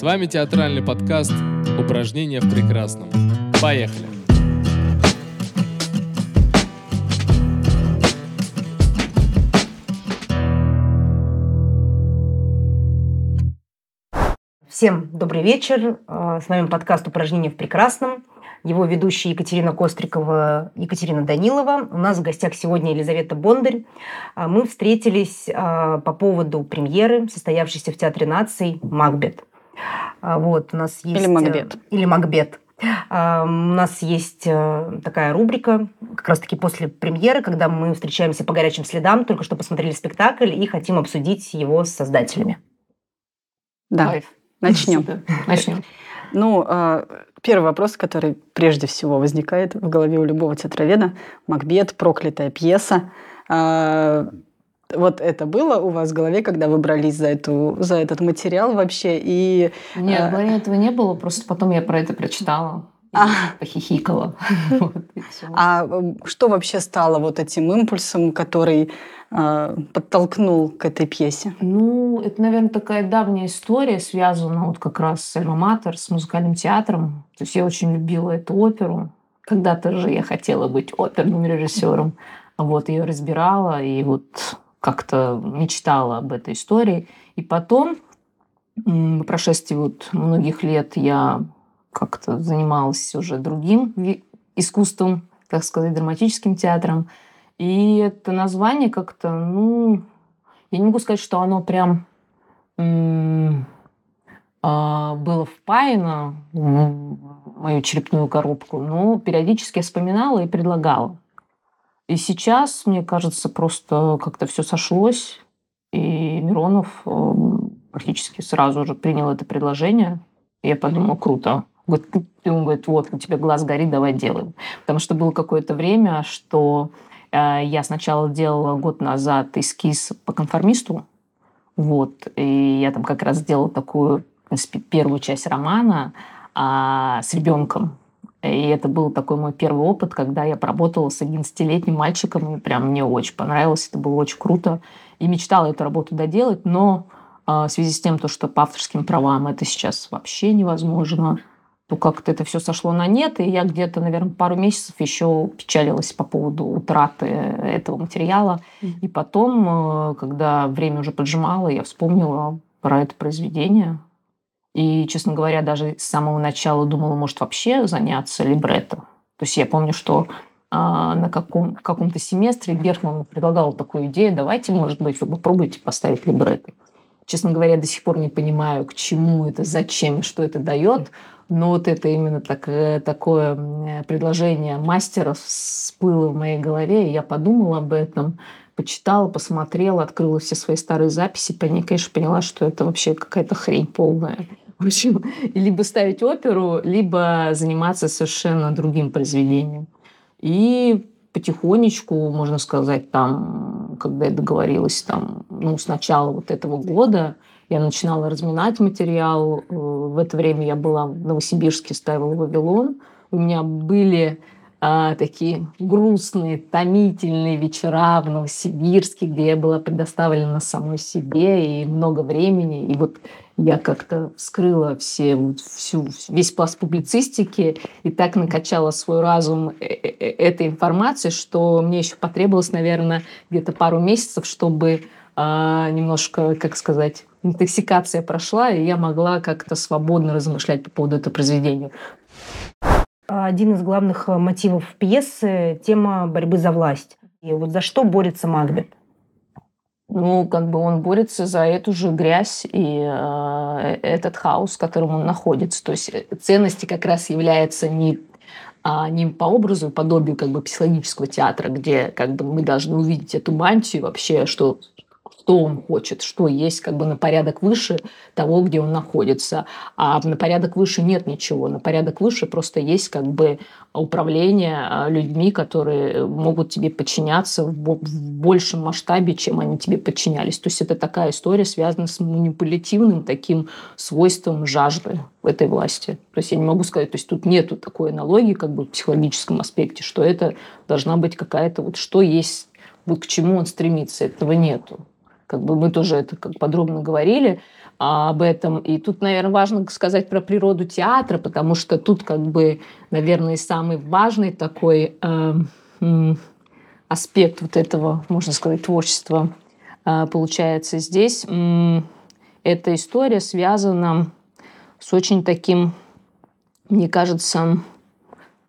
С вами театральный подкаст «Упражнения в прекрасном». Поехали! Всем добрый вечер. С вами подкаст «Упражнения в прекрасном». Его ведущие Екатерина Кострикова, Екатерина Данилова. У нас в гостях сегодня Елизавета Бондарь. А мы встретились а, по поводу премьеры, состоявшейся в Театре наций «Макбет». А, вот, у нас есть... Или «Макбет». Или «Макбет». У нас есть э, такая рубрика, как раз-таки после премьеры, когда мы встречаемся по горячим следам, только что посмотрели спектакль и хотим обсудить его с создателями. Да, начнем. Начнем. Ну, Первый вопрос, который прежде всего возникает в голове у любого театроведа. Макбет, проклятая пьеса. Вот это было у вас в голове, когда вы брались за, эту, за этот материал вообще? И, Нет, в голове этого не было, просто потом я про это прочитала. А. Похихикала. А что вообще стало вот этим импульсом, который э, подтолкнул к этой пьесе? Ну, это, наверное, такая давняя история, связана вот как раз с Альма-Матер, с музыкальным театром. То есть я очень любила эту оперу. Когда-то же я хотела быть оперным режиссером. Вот, ее разбирала и вот как-то мечтала об этой истории. И потом, по прошествии вот многих лет, я как-то занималась уже другим искусством, так сказать, драматическим театром. И это название как-то, ну, я не могу сказать, что оно прям а, было впаяно в мою черепную коробку, но периодически я вспоминала и предлагала. И сейчас, мне кажется, просто как-то все сошлось, и Миронов э, практически сразу же принял это предложение. И я подумала, круто, и он говорит, вот, у тебя глаз горит, давай делаем. Потому что было какое-то время, что э, я сначала делала год назад эскиз по конформисту, вот, и я там как раз сделала такую, в принципе, первую часть романа а, с ребенком. И это был такой мой первый опыт, когда я поработала с 11-летним мальчиком, и прям мне очень понравилось, это было очень круто. И мечтала эту работу доделать, но а, в связи с тем, что по авторским правам это сейчас вообще невозможно, то как-то это все сошло на нет, и я где-то, наверное, пару месяцев еще печалилась по поводу утраты этого материала. И потом, э, когда время уже поджимало, я вспомнила про это произведение. И, честно говоря, даже с самого начала думала, может, вообще заняться либретто. То есть я помню, что а, на каком, каком-то семестре Бергман предлагал такую идею, давайте, может быть, вы попробуйте поставить либретто. Честно говоря, до сих пор не понимаю, к чему это, зачем, что это дает. Но вот это именно так, э, такое предложение мастера всплыло в моей голове, и я подумала об этом, почитала, посмотрела, открыла все свои старые записи, по ней, конечно, поняла, что это вообще какая-то хрень полная. В общем, либо ставить оперу, либо заниматься совершенно другим произведением. И потихонечку, можно сказать, там, когда я договорилась, там, ну, с начала вот этого года, я начинала разминать материал. Э, в это время я была в Новосибирске, ставила «Вавилон». У меня были а, такие грустные, томительные вечера в Новосибирске, где я была предоставлена самой себе и много времени. И вот я как-то вскрыла все, всю, весь пласт публицистики и так накачала свой разум э, э, этой информацией, что мне еще потребовалось, наверное, где-то пару месяцев, чтобы а, немножко, как сказать, интоксикация прошла, и я могла как-то свободно размышлять по поводу этого произведения. Один из главных э, мотивов пьесы – тема борьбы за власть. И вот за что борется Макбет? Ну, как бы он борется за эту же грязь и э, этот хаос, в котором он находится. То есть э, ценности как раз являются не а не по образу и подобию как бы психологического театра, где как бы мы должны увидеть эту мантию вообще, что что он хочет, что есть как бы на порядок выше того, где он находится. А на порядок выше нет ничего. На порядок выше просто есть как бы управление а, людьми, которые могут тебе подчиняться в большем масштабе, чем они тебе подчинялись. То есть это такая история, связанная с манипулятивным таким свойством жажды в этой власти. То есть я не могу сказать, то есть тут нету такой аналогии как бы в психологическом аспекте, что это должна быть какая-то вот что есть вот к чему он стремится, этого нету. Как бы мы тоже это как подробно говорили. а, об этом. И тут, наверное, важно сказать про природу театра, потому что тут, как бы, наверное, самый важный такой э, аспект вот этого, можно сказать, творчества э, получается здесь. Э, эта история связана с очень таким, мне кажется,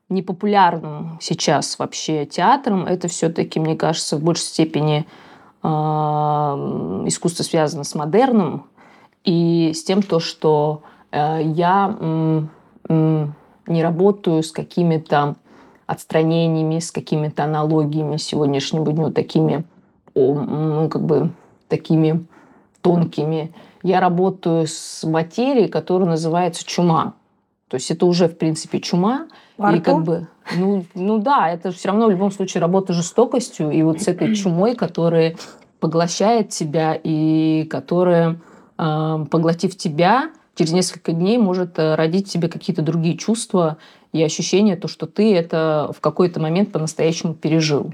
непопулярным сейчас вообще театром. Это все-таки, мне кажется, в большей степени э, искусство связано с модерном и с тем, то, что э, я не работаю с какими-то отстранениями, с какими-то аналогиями сегодняшнему дню, такими, ну, как бы, такими тонкими. Я работаю с материей, которая называется чума. То есть это уже, в принципе, чума. Во и как бы, ну, ну да, это все равно в любом случае работа жестокостью. И вот с этой чумой, которая поглощает тебя и которая, э, поглотив тебя, через несколько дней может э, родить в тебе какие-то другие чувства и ощущение, то, что ты это в какой-то момент по-настоящему пережил.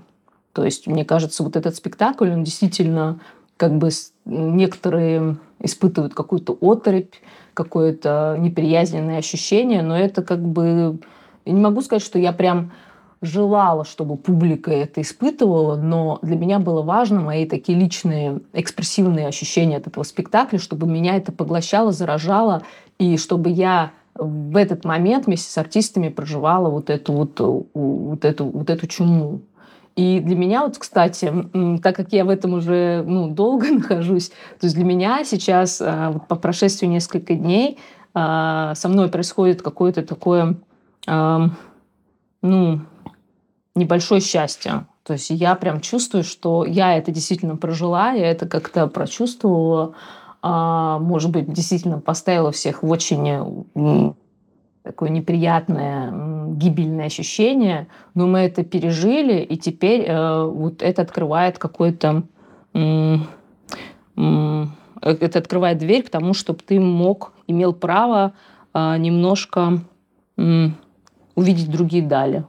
То есть, мне кажется, вот этот спектакль, он действительно как бы некоторые испытывают какую-то оторопь, какое-то неприязненное ощущение, но это как бы... Я не могу сказать, что я прям желала, чтобы публика это испытывала, но для меня было важно мои такие личные экспрессивные ощущения от этого спектакля, чтобы меня это поглощало, заражало, и чтобы я в этот момент вместе с артистами проживала вот эту вот, вот эту, вот эту чуму. И для меня вот, кстати, так как я в этом уже ну, долго нахожусь, то есть для меня сейчас а, по прошествии нескольких дней а, со мной происходит какое-то такое, ну, небольшое счастье. То есть я прям чувствую, что я это действительно прожила, я это как-то прочувствовала, а, может быть, действительно поставила всех в очень такое неприятное, гибельное ощущение, но мы это пережили, и теперь э, вот это открывает какой-то... Э, это открывает дверь к тому, чтобы ты мог, имел право э, немножко увидеть другие дали.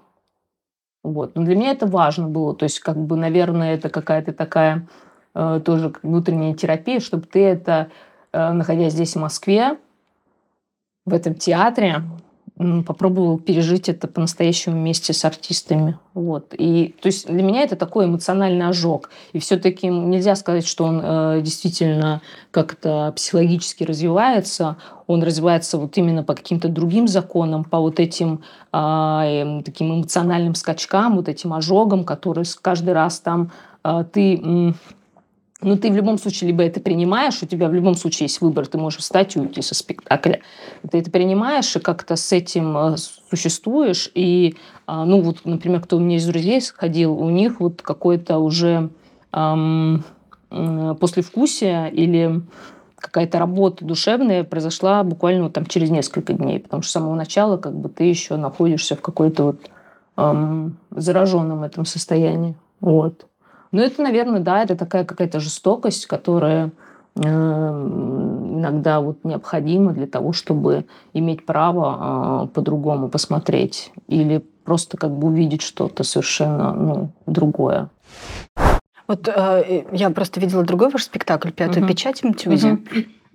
Вот. Но для меня это важно было. То есть, как бы, наверное, это какая-то такая э, тоже внутренняя терапия, чтобы ты это, э, находясь здесь в Москве, в этом театре, попробовал пережить это по-настоящему вместе с артистами. Вот. И, то есть для меня это такой эмоциональный ожог. И все-таки нельзя сказать, что он э, действительно как-то психологически развивается. Он развивается вот именно по каким-то другим законам, по вот этим э, таким эмоциональным скачкам, вот этим ожогам, которые каждый раз там э, ты но ты в любом случае либо это принимаешь, у тебя в любом случае есть выбор, ты можешь встать и уйти со спектакля. Ты это принимаешь и как-то с этим э, существуешь. И, а, ну вот, например, кто у меня из друзей сходил, у них вот какое-то уже эм, послевкусие или какая-то работа душевная произошла буквально вот там через несколько дней, потому что с самого начала как бы ты еще находишься в какой-то вот эм, зараженном этом состоянии. Вот. Но это, наверное, да, это такая какая-то жестокость, которая э, иногда вот необходима для того, чтобы иметь право э, по-другому посмотреть или просто как бы увидеть что-то совершенно ну, другое. Вот э, я просто видела другой ваш спектакль «Пятую угу. печать» в Мтюзе. Угу.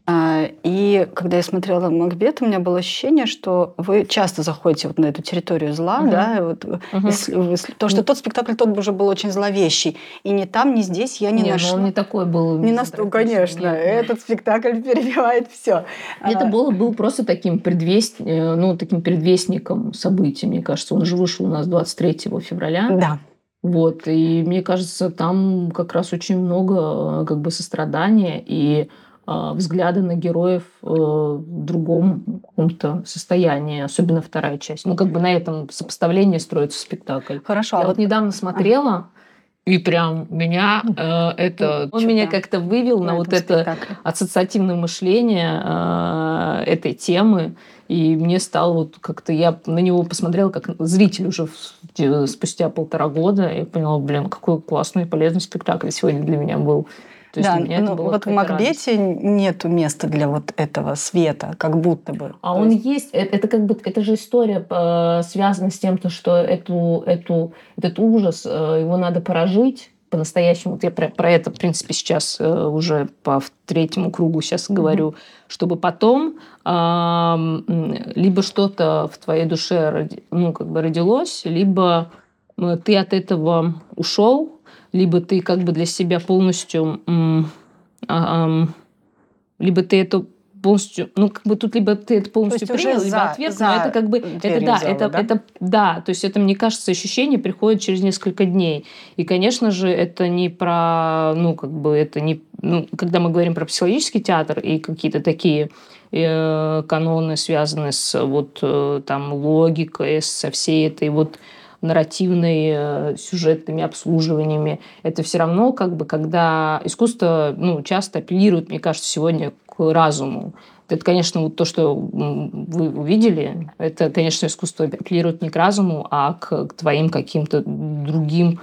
А, и когда я смотрела Макбет, у меня было ощущение, что вы часто заходите вот на эту территорию зла, угу. да, вот, угу. если, то, что тот спектакль тот уже был очень зловещий, и ни там, ни здесь я не, не нашла. он не такой был. Не настолько, конечно. Нет. Этот спектакль перебивает все. Это а... было был просто таким предвест, э, ну таким предвестником событий, мне кажется. Он же вышел у нас 23 февраля. Да. Вот, и мне кажется, там как раз очень много э, как бы сострадания и взгляды на героев э, в другом каком-то состоянии, особенно вторая часть. Ну, как бы на этом сопоставлении строится спектакль. Хорошо. Я вот недавно смотрела, и прям меня э, это... Он меня как-то вывел на, на вот это ассоциативное мышление э, этой темы. И мне стало вот как-то... Я на него посмотрела как зритель уже спустя полтора года. И поняла, блин, какой классный и полезный спектакль сегодня для меня был. То есть да, для меня ну, это было вот в Макбете нет места для вот этого света, как будто бы. А он есть, есть это, это как бы это же история э, связана с тем, то, что эту, эту, этот ужас э, его надо прожить, по-настоящему, вот я про, про это, в принципе, сейчас э, уже по третьему кругу сейчас mm-hmm. говорю, чтобы потом э, либо что-то в твоей душе ну, как бы родилось, либо ты от этого ушел, либо ты как бы для себя полностью, э, либо ты это полностью, ну, как бы тут либо ты это полностью принял, либо за, отверг, за но это как бы, это да, это, да? это, да, то есть это, мне кажется, ощущение приходит через несколько дней. И, конечно же, это не про, ну, как бы, это не, ну, когда мы говорим про психологический театр и какие-то такие э, каноны, связанные с вот э, там логикой, со всей этой вот нарративной, э, сюжетными обслуживаниями. Это все равно, как бы, когда искусство ну, часто апеллирует, мне кажется, сегодня к разуму. Это, конечно, вот то, что вы увидели, это, конечно, искусство апеллирует не к разуму, а к, к твоим каким-то другим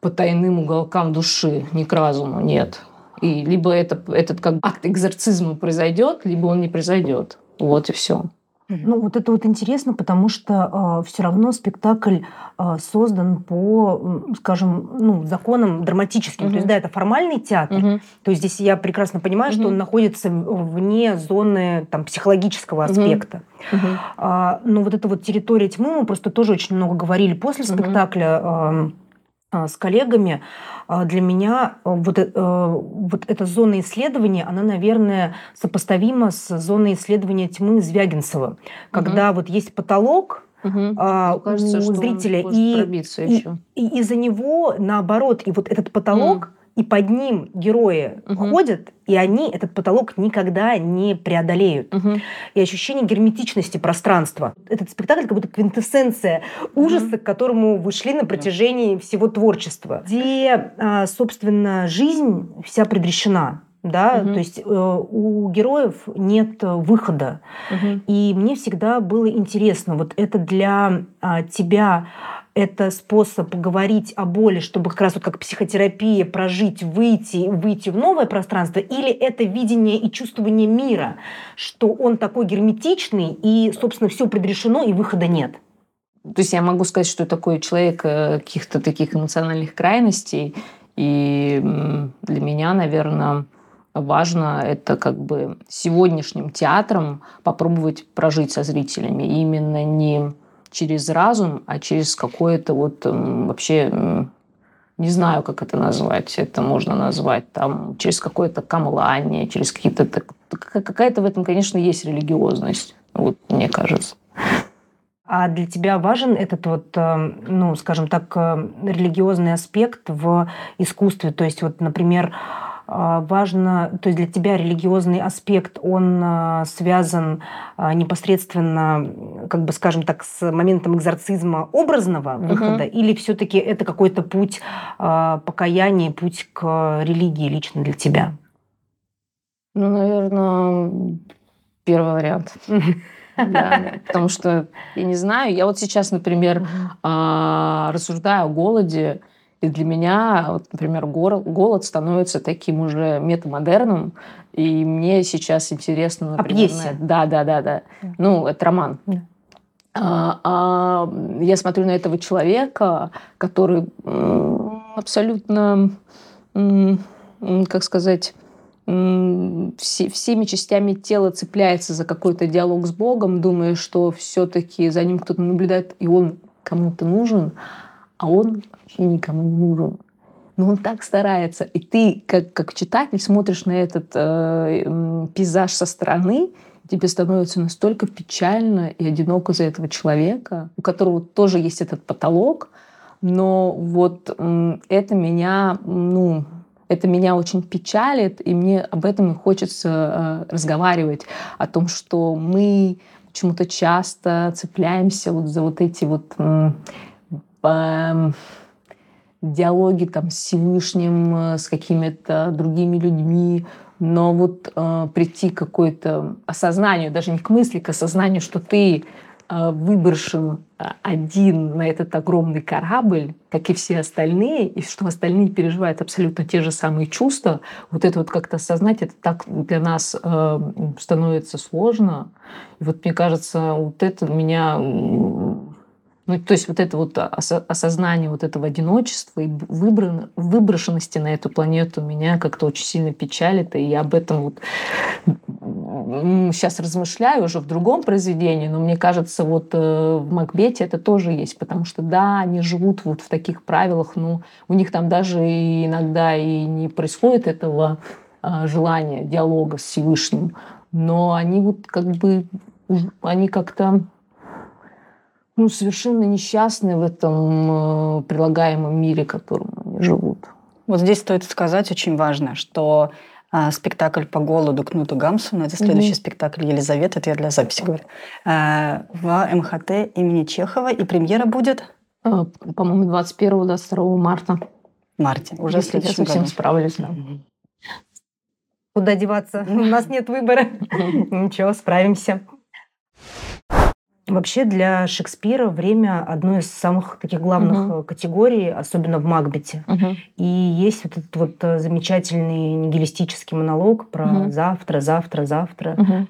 потайным уголкам души, не к разуму, нет. И либо это, этот как акт экзорцизма произойдет, либо он не произойдет. Вот и все. Ну, вот это вот интересно, потому что э, а, все равно спектакль э, создан по, скажем, ну, законам драматическим. Угу. То есть, да, это формальный театр. Угу. То есть здесь я прекрасно понимаю, угу. что он находится вне зоны там, психологического аспекта. Угу. А, но вот эта вот территория тьмы, мы просто тоже очень много говорили после угу. спектакля. Э, с коллегами, для меня вот, вот эта зона исследования, она, наверное, сопоставима с зоной исследования тьмы Звягинцева, когда угу. вот есть потолок, Угу. А, кажется, у зрителя, и, и, и из-за него, наоборот, и вот этот потолок, и под ним герои угу. ходят, и они этот потолок никогда не преодолеют. Угу. И ощущение герметичности пространства. Этот спектакль как будто квинтэссенция ужаса, угу. к которому вы шли на протяжении всего творчества, где, а, собственно, жизнь вся предрешена да, угу. то есть э, у героев нет выхода. Угу. И мне всегда было интересно, вот это для э, тебя это способ говорить о боли, чтобы как раз вот как психотерапия прожить, выйти, выйти в новое пространство, или это видение и чувствование мира, что он такой герметичный, и, собственно, все предрешено, и выхода нет? То есть я могу сказать, что такой человек э, каких-то таких эмоциональных крайностей, и для меня, наверное, важно это как бы сегодняшним театром попробовать прожить со зрителями. именно не через разум, а через какое-то вот вообще не знаю, как это назвать. Это можно назвать там через какое-то камлание, через какие-то... Какая-то в этом, конечно, есть религиозность, вот мне кажется. А для тебя важен этот вот, э, ну, скажем так, э, религиозный аспект в искусстве? То есть вот, например, важно, то есть для тебя религиозный аспект, он а, связан а, непосредственно, как бы скажем так, с моментом экзорцизма образного выхода, угу. или все-таки это какой-то путь покаяния, путь к религии лично для тебя? Ну, наверное, первый вариант. Да, потому что, я не знаю, я вот сейчас, например, рассуждаю о голоде, и для меня, вот, например, голод становится таким уже метамодерном, и мне сейчас интересно, например... О пьесе. Да, да, да, да. Ну, это роман. Да. А, а, я смотрю на этого человека, который абсолютно, как сказать, все, всеми частями тела цепляется за какой-то диалог с Богом, думая, что все-таки за ним кто-то наблюдает, и он кому-то нужен, а он вообще никому не нужен. Но он так старается. И ты, как, как читатель, смотришь на этот э, пейзаж со стороны, тебе становится настолько печально и одиноко за этого человека, у которого тоже есть этот потолок, но вот э, это меня, ну, это меня очень печалит, и мне об этом и хочется э, разговаривать, о том, что мы почему-то часто цепляемся вот за вот эти вот э, э, диалоги там с Всевышним, э, с какими-то другими людьми, но вот э, прийти к какой-то осознанию, даже не к мысли, к осознанию, что ты э, выброшен э, один на этот огромный корабль, как и все остальные, и что остальные переживают абсолютно те же самые чувства, вот это вот как-то осознать, это так для нас э, становится сложно. И вот мне кажется, вот это меня Ну, то есть вот это вот осознание вот этого одиночества и выброшенности на эту планету меня как-то очень сильно печалит, и я об этом вот сейчас размышляю уже в другом произведении, но мне кажется, вот э, в Макбете это тоже есть, потому что да, они живут вот в таких правилах, но у них там даже иногда и не происходит этого а, желания диалога с Всевышним, но они вот как бы они как-то ну, совершенно несчастны в этом э, прилагаемом мире, в котором они живут. Вот здесь стоит сказать очень важно, что э, спектакль по голоду Кнута Гамсуна, это следующий mm-hmm. спектакль Елизавета, это я для записи говорю, э, в МХТ имени Чехова, и премьера будет? Э, по-моему, 21-22 марта. Марте, уже Если в следующем я совсем справлюсь, да. Куда деваться? У нас нет выбора. Ничего, справимся. Вообще для Шекспира время одно из самых таких главных угу. категорий, особенно в Макбете. Угу. И есть вот этот вот э, замечательный нигилистический монолог про угу. завтра, завтра, завтра. Угу.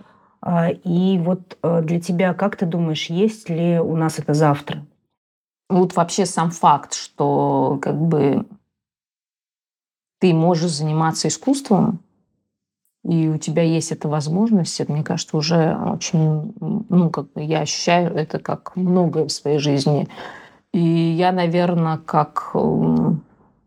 И вот э, для тебя, как ты думаешь, есть ли у нас это завтра? Вот вообще сам факт, что как бы ты можешь заниматься искусством, и у тебя есть эта возможность, это, мне кажется, уже очень, ну, как бы я ощущаю это как многое в своей жизни. И я, наверное, как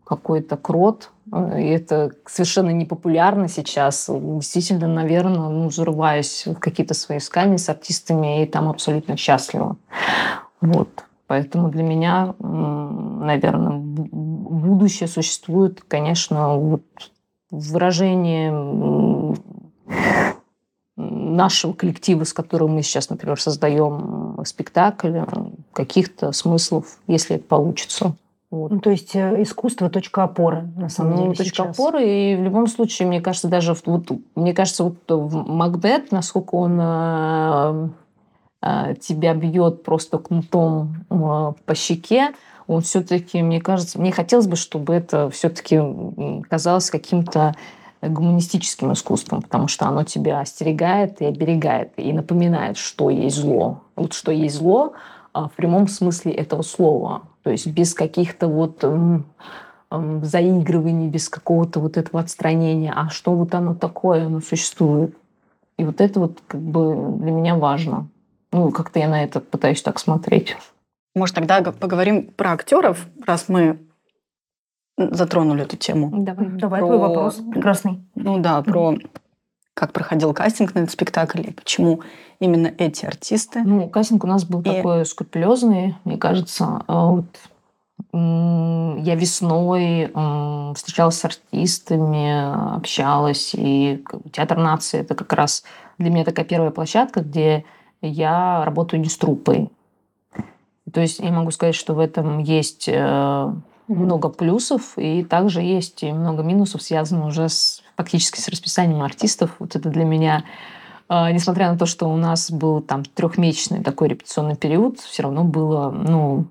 какой-то крот, и это совершенно непопулярно сейчас. Действительно, наверное, ну, зарываюсь в какие-то свои искания с артистами, и там абсолютно счастлива. Вот. Поэтому для меня, наверное, будущее существует, конечно, вот выражение нашего коллектива, с которым мы сейчас, например, создаем спектакль, каких-то смыслов, если это получится. Вот. Ну, то есть э, искусство точка опоры, на самом ну, деле. Точка сейчас. опоры, и в любом случае, мне кажется, даже вот, мне кажется, вот Макбет, насколько он э, э, тебя бьет просто кнутом э, по щеке, он все-таки, мне кажется, мне хотелось бы, чтобы это все-таки казалось каким-то гуманистическим искусством, потому что оно тебя остерегает и оберегает, и напоминает, что есть зло. Вот что есть зло а, в прямом смысле этого слова. То есть без каких-то вот заигрываний, без какого-то вот этого отстранения. А что вот оно такое, оно существует. И вот это вот как бы для меня важно. Ну, как-то я на это пытаюсь так смотреть. Может, тогда поговорим про актеров, раз мы затронули эту тему. Давай, Давай про... твой вопрос прекрасный. Ну да, про как проходил кастинг на этот спектакль и почему именно эти артисты. Ну, кастинг у нас был и... такой скрупулезный, мне кажется. А вот я весной встречалась с артистами, общалась, и театр нации это как раз для меня такая первая площадка, где я работаю не с труппой. То есть я могу сказать, что в этом есть э, много плюсов, и также есть и много минусов, связанных уже с, фактически с расписанием артистов. Вот это для меня, э, несмотря на то, что у нас был там трехмесячный такой репетиционный период, все равно было, ну,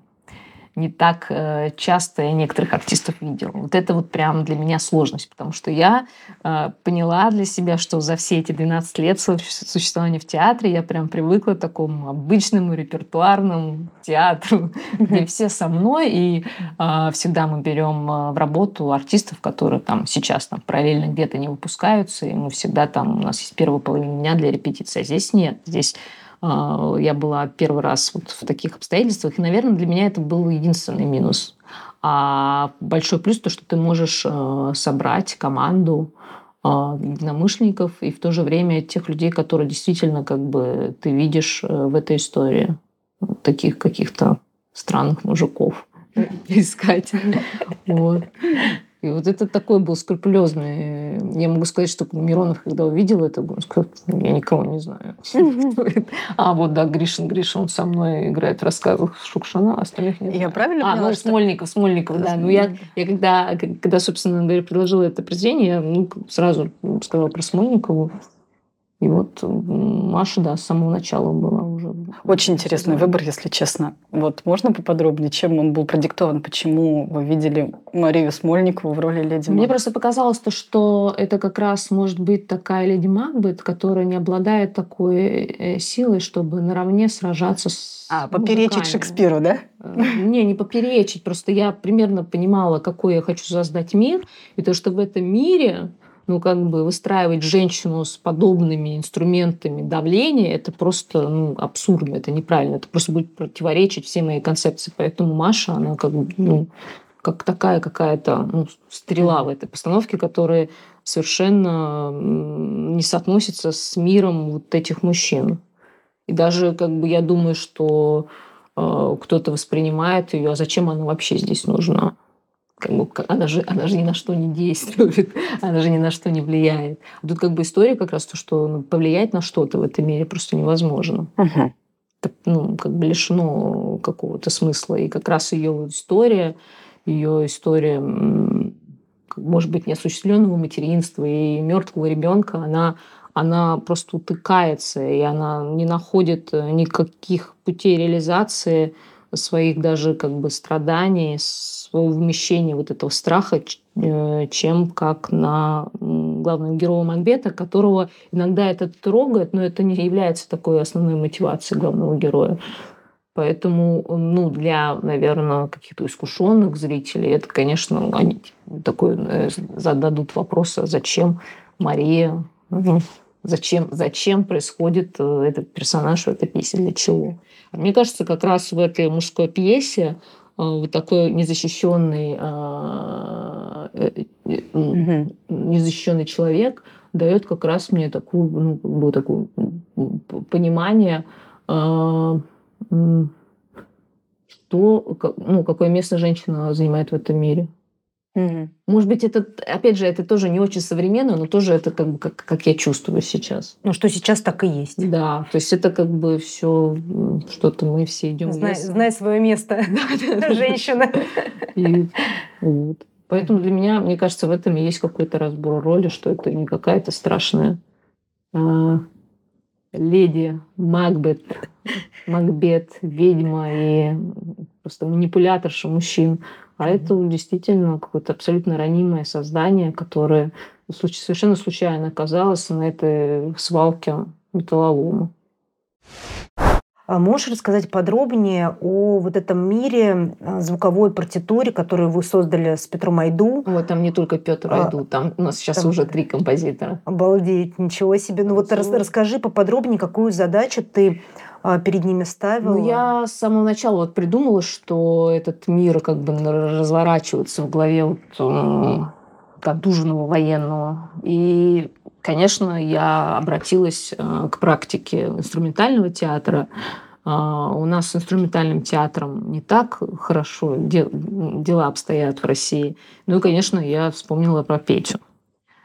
не так э, часто я некоторых артистов видела. Вот это вот прям для меня сложность, потому что я э, поняла для себя, что за все эти 12 лет существования в театре я прям привыкла к такому обычному репертуарному театру, где все со мной, и э, всегда мы берем в работу артистов, которые там сейчас там параллельно где-то не выпускаются, и мы всегда там, у нас есть первая половина дня для репетиции, а здесь нет. Здесь а, я была первый раз вот в таких обстоятельствах, и, наверное, для меня это был единственный минус. А большой плюс то, что ты можешь э, собрать команду а, единомышленников и в то же время тех людей, которые действительно как бы ты видишь э, в этой истории таких каких-то странных мужиков искать. Вот. И вот это такой был скрупулезный. Я могу сказать, что Миронов, когда увидел это, он сказал, я никого не знаю. А вот, да, Гришин, Гришин, он со мной играет в рассказах Шукшина, остальных нет. Я правильно А, ну, Смольников, Смольников, да. Ну, я, я когда, когда, собственно говоря, предложила это произведение, я ну, сразу сказала про Смольникову. И вот Маша, да, с самого начала была уже. Очень интересный выбор, если честно. Вот можно поподробнее, чем он был продиктован, почему вы видели Марию Смольникову в роли леди Мне просто показалось то, что это как раз может быть такая леди Макбет, которая не обладает такой э, силой, чтобы наравне сражаться с А, поперечить мужиками. Шекспиру, да? Э, Не, не поперечить. Просто я примерно понимала, какой я хочу создать мир. И то, что в этом мире ну, как бы выстраивать женщину с подобными инструментами давления, это просто ну, абсурдно, это неправильно. Это просто будет противоречить всей моей концепции. Поэтому Маша, она как бы, ну, как такая какая-то ну, стрела в этой постановке, которая совершенно не соотносится с миром вот этих мужчин. И даже как бы я думаю, что э, кто-то воспринимает ее, а зачем она вообще здесь нужна? Как бы, она, же, она же ни на что не действует, она же ни на что не влияет. А тут как бы история как раз то, что ну, повлиять на что-то в этом мире просто невозможно. Мгм. Это, ну, как бы лишено какого-то смысла. И как раз ее история, ее история, может быть, неосуществленного материнства и мертвого ребенка, она, она просто утыкается, и она не находит э, никаких путей реализации своих даже как бы страданий, своего вмещения вот этого страха, э, чем как на главного героя Макбета, которого иногда это трогает, но это не является такой основной мотивацией главного героя. Поэтому, ну, для, наверное, каких-то искушенных зрителей, это, конечно, они такой э, зададут вопрос, а зачем Мария, ну, зачем, зачем происходит э, этот персонаж в этой пьесе, для чего? Мне кажется, как раз в этой мужской пьесе э, вот такой незащищенный, Мгм. незащищенный человек дает как раз мне такую, ну, как бы п- понимание, а, что, ну, какое место женщина занимает в этом мире. Мгм. Может быть, это, опять же, это тоже не очень современно, но тоже это как, бы как, как я чувствую сейчас. Ну, что сейчас так и есть. Да, то есть это как бы все что-то мы все идем Знай, знай свое место, женщина. И вот. Поэтому для меня, мне кажется, в этом и есть какой-то разбор роли, что это не какая-то страшная а, леди Макбет, Макбет, ведьма и просто манипуляторша мужчин, а это действительно какое-то абсолютно ранимое создание, которое совершенно случайно оказалось на этой свалке металлолома. А можешь рассказать подробнее о вот этом мире а, звуковой партитуре, которую вы создали с Петром Айду? Вот там не только Петр А, Айду, там у нас сейчас там- уже три композитора. Обалдеть, ничего себе. Ну вот рас- расскажи поподробнее, какую задачу ты а, перед ними ставила. Ну, я с самого начала вот придумала, что этот мир как бы разворачивается в голове вот, м, отдуженного военного. И, конечно, я обратилась э, к практике инструментального театра. А, У нас с инструментальным театром не так хорошо де- дела обстоят в России. Ну и, конечно, я вспомнила про Петю.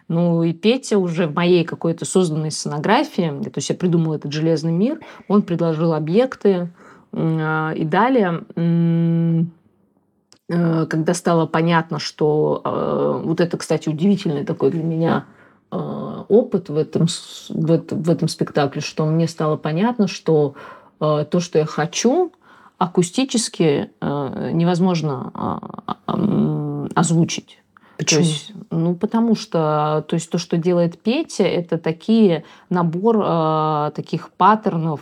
Ну и Петя уже в моей какой-то созданной сценографии, то есть я придумала этот железный мир, он предложил объекты. а, И далее, э, когда стало понятно, что э, вот это, кстати, удивительный такой для меня э, опыт в этом, в этом, в этом спектакле, что мне стало понятно, что то, что я хочу, акустически невозможно а, а, озвучить. Почему? То есть, ну, потому что то, есть, то, что делает Петя, это такие набор э, таких паттернов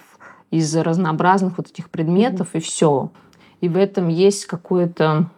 из разнообразных вот этих предметов, и все. И в этом есть какое-то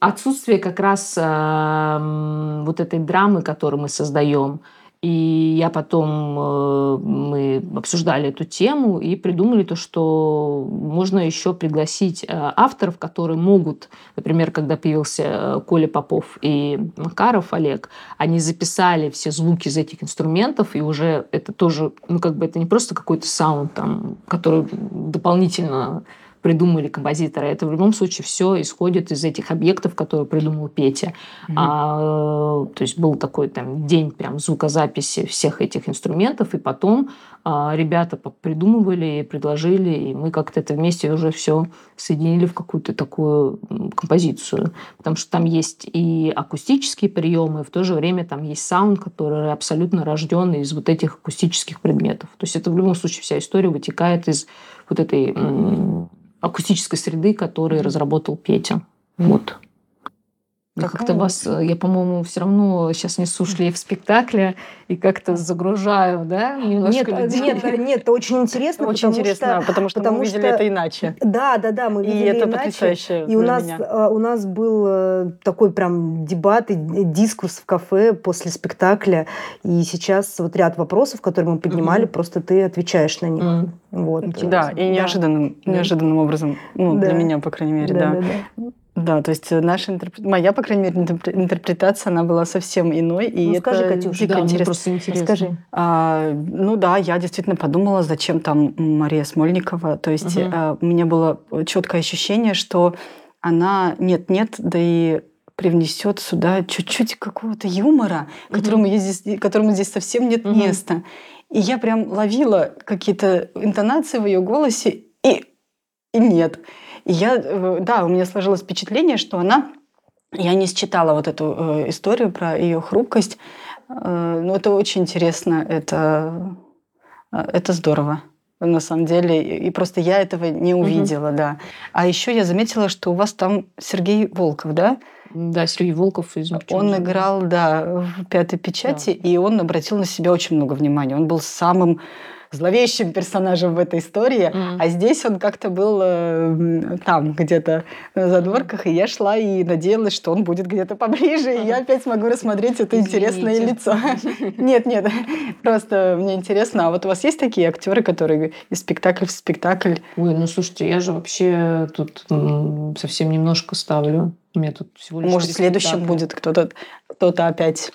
отсутствие как раз э, вот этой драмы, которую мы создаем. И я потом, э, мы обсуждали эту тему и придумали то, что можно еще пригласить э, авторов, которые могут, например, когда появился э, Коля Попов и Макаров Олег, они записали все звуки из этих инструментов, и уже это тоже, ну как бы это не просто какой-то саунд, там, который дополнительно придумали композиторы. Это в любом случае все исходит из этих объектов, которые придумал Петя. А, э, то есть был такой там день прям звукозаписи всех этих инструментов, и потом а, ребята придумывали, предложили, и мы как-то это вместе уже все соединили в какую-то такую композицию. Потому что там есть и акустические приемы, и в то же время там есть саунд, который абсолютно рожден из вот этих акустических предметов. То есть это в любом случае вся история вытекает из вот этой акустической среды, которую разработал Петя. Вот. Я как-то вас, э, я, по-моему, все равно сейчас несу шлейф спектакля и как-то загружаю, да, немножко нет, людей. Нет, нет, это очень интересно. Очень потому интересно, что, потому что потому мы видели что, это иначе. Да, да, да, мы видели и это иначе. потрясающе И у нас, меня. Э, у нас был э, такой прям дебат и дискурс в кафе после спектакля. И сейчас вот ряд вопросов, которые мы поднимали, mm-hmm. просто ты отвечаешь на них. Mm-hmm. Вот. Да, и неожиданным, да. неожиданным образом, ну, да. для меня, по крайней мере, да. да. да, да. Да, то есть э, наша интерп... моя, по крайней мере, интерпретация, она была совсем иной. И ну, это скажи, Катюша, дико да, интересно. просто интересно. Скажи. А, ну да, я действительно подумала, зачем там Мария Смольникова. То есть угу. а, у меня было четкое ощущение, что она нет-нет, да и привнесет сюда чуть-чуть какого-то юмора, угу. которому, здесь, которому здесь совсем нет угу. места. И я прям ловила какие-то интонации в ее голосе, и, и нет. И я, э, да, у меня сложилось впечатление, что она я не считала вот эту э, историю про ее хрупкость. Э, но это очень интересно, это, это здорово на самом деле. И просто я этого не увидела, угу. да. А еще я заметила, что у вас там Сергей Волков, да? Да, Сергей Волков из Он играл, да, в «Пятой печати», да. и он обратил на себя очень много внимания. Он был самым зловещим персонажем в этой истории, mm. а здесь он как-то был э, там где-то на задворках, и я шла и надеялась, что он будет где-то поближе, mm. и я опять смогу рассмотреть это Извините. интересное лицо. Нет, нет, просто мне интересно, а вот у вас есть такие актеры, которые из спектакля в спектакль? Ой, ну слушайте, я же вообще тут совсем немножко ставлю. У меня тут всего лишь Может, в следующем будет кто-то кто-то опять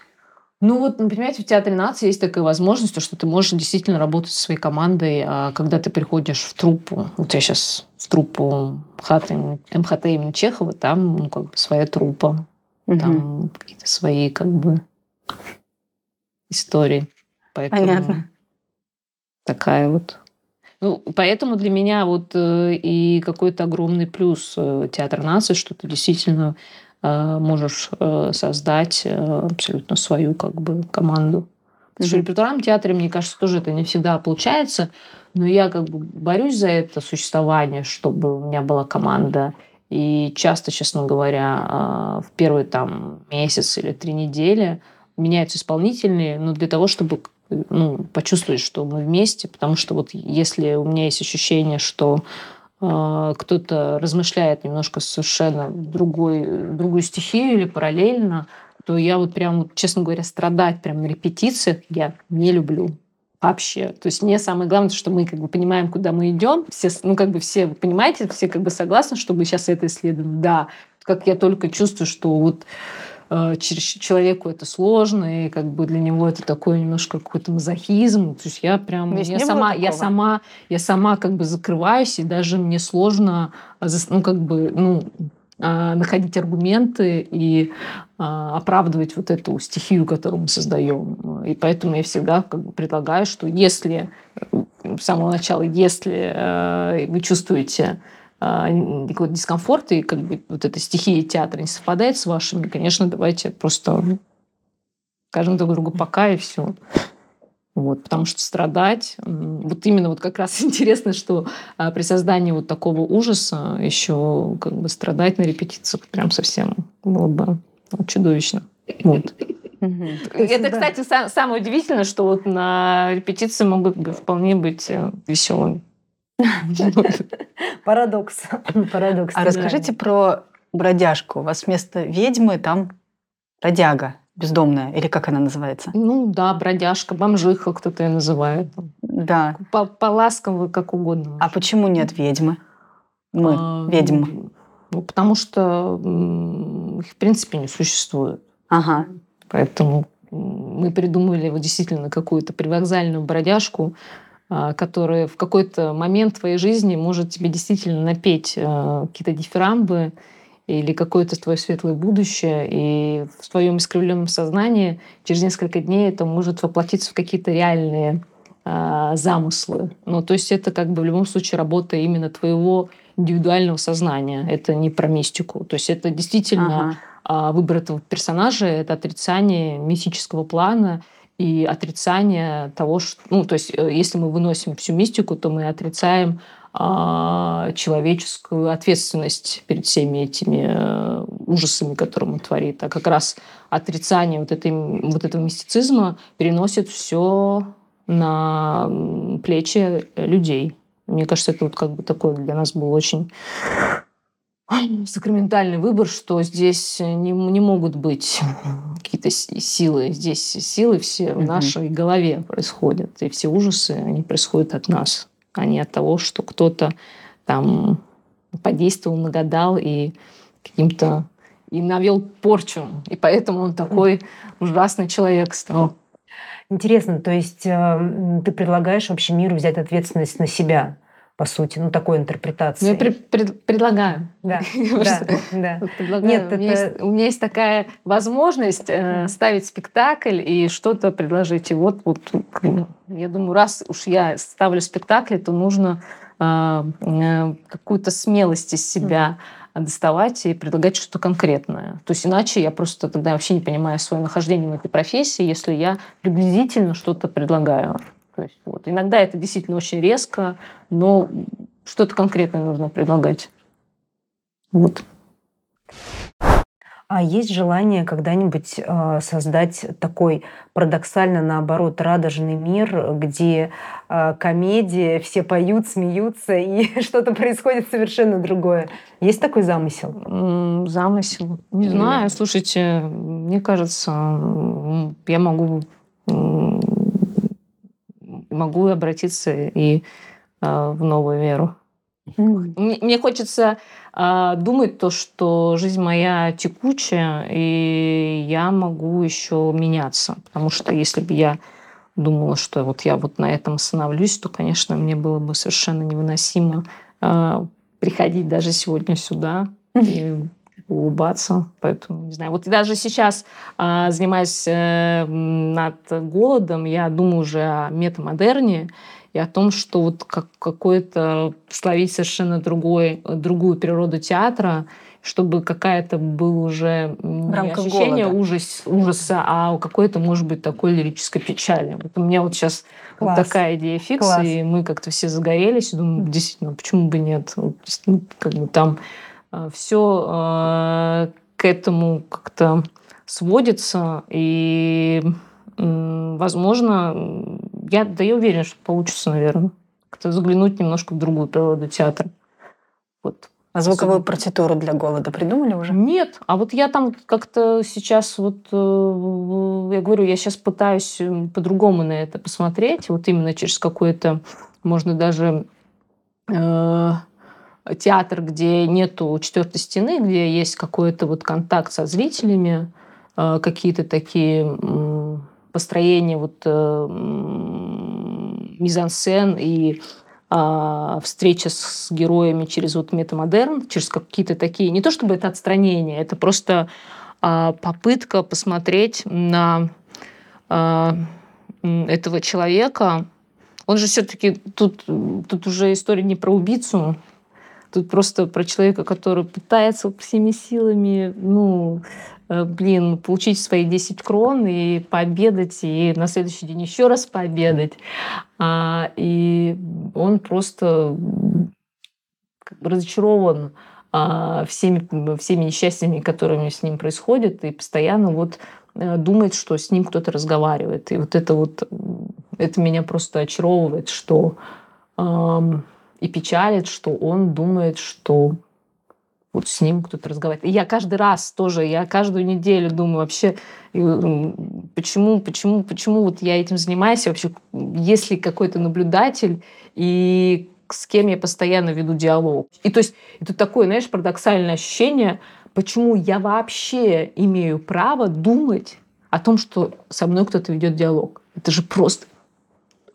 ну вот, ну, понимаете, в Театре нации есть такая возможность, что ты можешь действительно работать со своей командой, а когда ты приходишь в труппу, вот я сейчас в труппу МХТ, МХТ имени Чехова, там ну, как бы своя труппа, угу. там какие-то свои как бы истории. Поэтому Понятно. Такая вот ну, поэтому для меня вот э, и какой-то огромный плюс э, театра нации, что ты действительно можешь э, создать э, абсолютно свою как бы команду. Потому что в репертуарном театре, мне кажется, тоже это не всегда получается, но я как бы борюсь за это существование, чтобы у меня была команда. И часто, честно говоря, в первый там месяц или три недели меняются исполнительные, но для того, чтобы ну, почувствовать, что мы вместе, потому что вот если у меня есть ощущение, что кто-то размышляет немножко совершенно другой, другую стихию или параллельно, то я вот прям, честно говоря, страдать прям на репетициях я не люблю вообще. То есть мне самое главное, что мы как бы понимаем, куда мы идем. Все, ну как бы все, вы понимаете, все как бы согласны, чтобы сейчас это исследовать. Да, как я только чувствую, что вот человеку это сложно, и как бы для него это такой немножко какой-то мазохизм. То есть я прям, я сама, я сама, я сама как бы закрываюсь, и даже мне сложно, э, ну как бы, ну э, находить аргументы и оправдывать вот эту стихию, которую мы создаем. И поэтому я всегда как бы предлагаю, что если с самого начала, если вы чувствуете какой-то дискомфорт, и как бы вот эта стихия театра не совпадает с вашими, конечно, давайте просто скажем друг другу пока и все. Вот, потому что страдать, вот именно вот как раз интересно, что а, при создании вот такого ужаса еще как бы страдать на репетициях прям совсем было бы ну, чудовищно. Вот. Это, кстати, самое удивительное, что вот на репетиции могут вполне быть э, веселыми. Парадокс. Парадокс. А расскажите про бродяжку. У вас вместо ведьмы там бродяга бездомная, или как она называется? Ну да, бродяжка, бомжиха кто-то ее называет. Да. По-ласково, как угодно. А почему нет ведьмы? Мы, а, ведьм. Ну, потому что их, в принципе, не существует. Ага. Поэтому мы придумали вот действительно какую-то привокзальную бродяжку, который в какой-то момент твоей жизни может тебе действительно напеть а, какие-то дифирамбы или какое-то твое светлое будущее, и в твоем искривленном сознании через несколько дней это может воплотиться в какие-то реальные э, замыслы. Ну, то есть это как бы в любом случае работа именно твоего индивидуального сознания. Это не про мистику. То есть это действительно Ага. выбор этого персонажа, это отрицание мистического плана и отрицание того, что... Ну, то есть э, если мы выносим всю мистику, то мы отрицаем а, человеческую ответственность перед всеми этими э, ужасами, которые он творит. А как раз отрицание вот, этой, вот этого мистицизма переносит все на плечи людей. Мне кажется, это вот как бы такой для нас был очень сакраментальный выбор, что здесь не, не могут быть какие-то силы. Здесь силы все в нашей голове происходят. И все ужасы, они происходят от нас, а не от того, что кто-то там подействовал, нагадал и каким-то и навел порчу. И поэтому он такой ужасный человек стал. Интересно, то есть э, ты предлагаешь вообще миру взять ответственность на себя, по сути, ну такой Ну, интерпретации. я пред- пред- предлагаю. Да, да, да. Предлагаю. Нет, у, меня это- есть, у меня есть такая возможность э, ставить спектакль и что-то предложить. И вот, вот я думаю, раз уж я ставлю спектакль, то нужно э, э, какую-то смелость из себя доставать и предлагать что-то конкретное. То есть иначе я просто тогда вообще не понимаю свое нахождение в этой профессии, если я приблизительно что-то предлагаю. То есть, вот. Иногда это действительно очень резко, но что-то конкретное нужно предлагать. Вот. А есть желание когда-нибудь э, создать такой парадоксально наоборот радужный мир, где э, комедия, все поют, смеются и что-то происходит совершенно другое? Есть такой замысел? Замысел. Не знаю, слушайте, мне кажется, я могу могу обратиться и а, в новую веру. Мне мне хочется а, думать то, что жизнь моя текучая, и я могу еще меняться. Потому что если бы я думала, что вот я вот на этом остановлюсь, то, конечно, мне было бы совершенно невыносимо а, приходить даже сегодня сюда и улыбаться. Поэтому, не знаю. Вот даже сейчас, а, занимаясь э, над голодом, я думаю уже о метамодерне и о том, что вот как какое-то словить совершенно другой, другую природу театра, чтобы какая-то был уже не рамках ощущение голода. ужас, ужаса, а какой-то, может быть, такой лирической печали. Вот у меня вот сейчас вот Класс. такая идея фикс, Класс. и мы как-то все загорелись, и думаю, действительно, почему бы нет? Вот, ну, как бы там все к этому как-то сводится, и, возможно, я, да я уверена, что получится, наверное, как-то заглянуть немножко в другую природу театра. Вот. А звуковую партитуру для голода придумали уже? Нет, а вот я там как-то сейчас вот, э, я говорю, я сейчас пытаюсь по-другому на это посмотреть, вот именно через какой-то, можно даже э, театр, где нету четвертой стены, где есть какой-то вот контакт со зрителями, э, какие-то такие построения вот э, мизансцен и а, встреча с героями через вот метамодерн, через какие-то такие, не то чтобы это отстранение, это просто а, попытка посмотреть на а, этого человека. Он же все-таки тут, тут уже история не про убийцу, тут просто про человека, который пытается всеми силами, ну, э, блин, получить свои 10 крон и пообедать, и на следующий день еще раз пообедать. А, и он просто как бы разочарован а, всеми, всеми несчастьями, которыми с ним происходят, и постоянно вот э, думает, что с ним кто-то разговаривает. И вот это вот, это меня просто очаровывает, что ам, и печалит, что он думает, что вот с ним кто-то разговаривает. И я каждый раз тоже, я каждую неделю думаю вообще, почему, почему, почему вот я этим занимаюсь, вообще, есть ли какой-то наблюдатель, и с кем я постоянно веду диалог. И то есть это такое, знаешь, парадоксальное ощущение, почему я вообще имею право думать о том, что со мной кто-то ведет диалог. Это же просто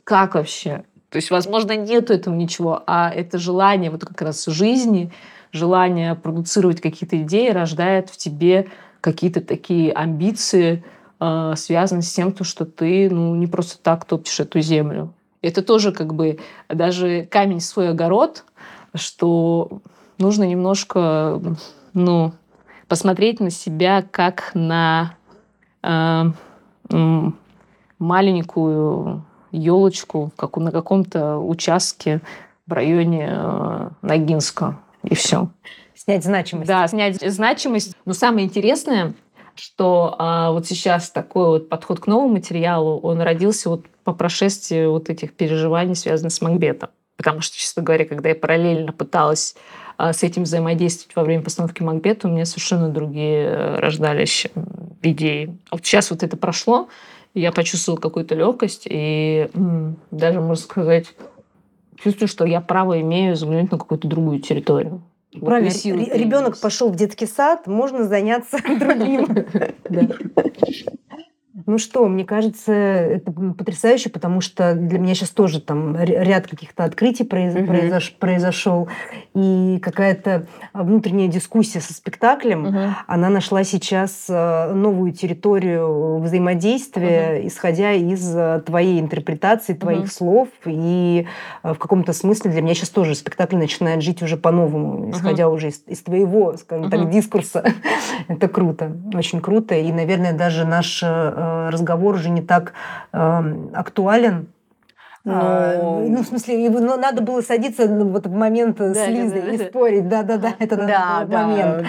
как вообще? То есть, возможно, нету этого ничего, а это желание вот как раз жизни, желание продуцировать какие-то идеи рождает в тебе какие-то такие амбиции, э, связанные с тем, то, что ты ну, не просто так топчешь эту землю. Это тоже как бы даже камень в свой огород, что нужно немножко, ну, посмотреть на себя как на э, маленькую елочку как на каком-то участке в районе э, Ногинска. И все. Снять значимость. Да, снять значимость. Но самое интересное, что а, вот сейчас такой вот подход к новому материалу, он родился вот по прошествии вот этих переживаний, связанных с Макбетом. Потому что, честно говоря, когда я параллельно пыталась а, с этим взаимодействовать во время постановки Макбета, у меня совершенно другие э, рождались идеи. А вот сейчас вот это прошло, я почувствовала какую-то легкость и даже, можно сказать, чувствую, что я право имею заглянуть на какую-то другую территорию. Правильно, ребенок пошел в детский сад, можно заняться другим. Ну что, мне кажется, это потрясающе, потому что для меня сейчас тоже там ряд каких-то открытий произ... угу. произош... произошел, и какая-то внутренняя дискуссия со спектаклем, угу. она нашла сейчас э, новую территорию взаимодействия, угу. исходя из э, твоей интерпретации, твоих угу. слов, и в каком-то смысле для меня сейчас тоже спектакль начинает жить уже по-новому, исходя угу. уже из, из твоего, скажем угу. так, дискурса. это круто, очень круто, и, наверное, даже наш разговор уже не так э, актуален. Но... А, ну, в смысле, ну, надо было садиться ну, вот в момент да, с Лизой да, да, и да. спорить. Да-да-да, это да, да, момент.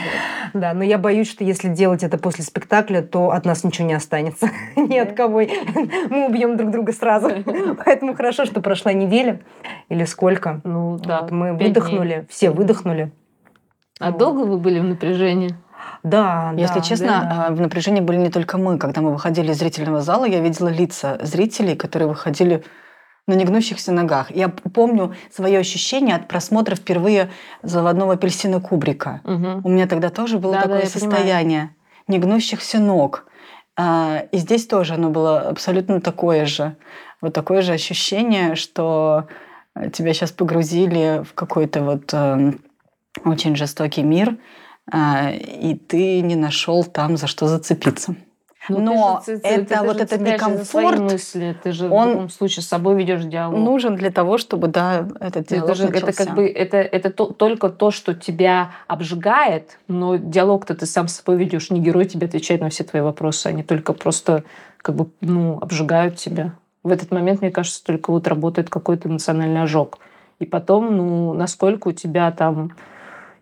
Да. да, но я боюсь, что если делать это после спектакля, то от нас ничего не останется. Ни от кого. Мы убьем друг друга сразу. Поэтому хорошо, что прошла неделя или сколько. Ну, да. Вот мы выдохнули, дней. все выдохнули. А вот. долго вы были в напряжении? Да, Если да, честно, да. А, в напряжении были не только мы. Когда мы выходили из зрительного зала, я видела лица зрителей, которые выходили на негнущихся ногах. Я помню свое ощущение от просмотра впервые заводного апельсина Кубрика. Угу. У меня тогда тоже было да, такое да, состояние понимаю. негнущихся ног. А, и здесь тоже оно было абсолютно такое же. Вот такое же ощущение, что тебя сейчас погрузили в какой-то вот э, очень жестокий мир, и ты не нашел там, за что зацепиться. Ну, Но ты же, это ты, вот этот некомфорт, мысли, ты же он в любом случае с собой ведешь диалог. Нужен для того, чтобы да этот диалог это же, начался. Это как бы это это то, только то, что тебя обжигает, но диалог-то ты сам с собой ведешь, не герой тебе отвечает на все твои вопросы, они только просто как бы ну обжигают тебя. В этот момент мне кажется только вот работает какой-то эмоциональный ожог, и потом ну насколько у тебя там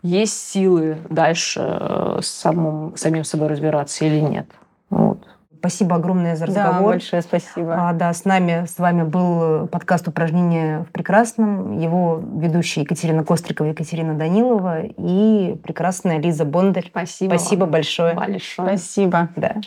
есть силы дальше э, с самым, самим собой разбираться или нет. Вот. Спасибо огромное за разговор. Да, большое спасибо. А, да, с нами, с вами был подкаст «Упражнения в прекрасном». Его ведущие Екатерина Кострикова, Екатерина Данилова и прекрасная Лиза Бондарь. Спасибо. Спасибо большое. Большое. Спасибо. Да.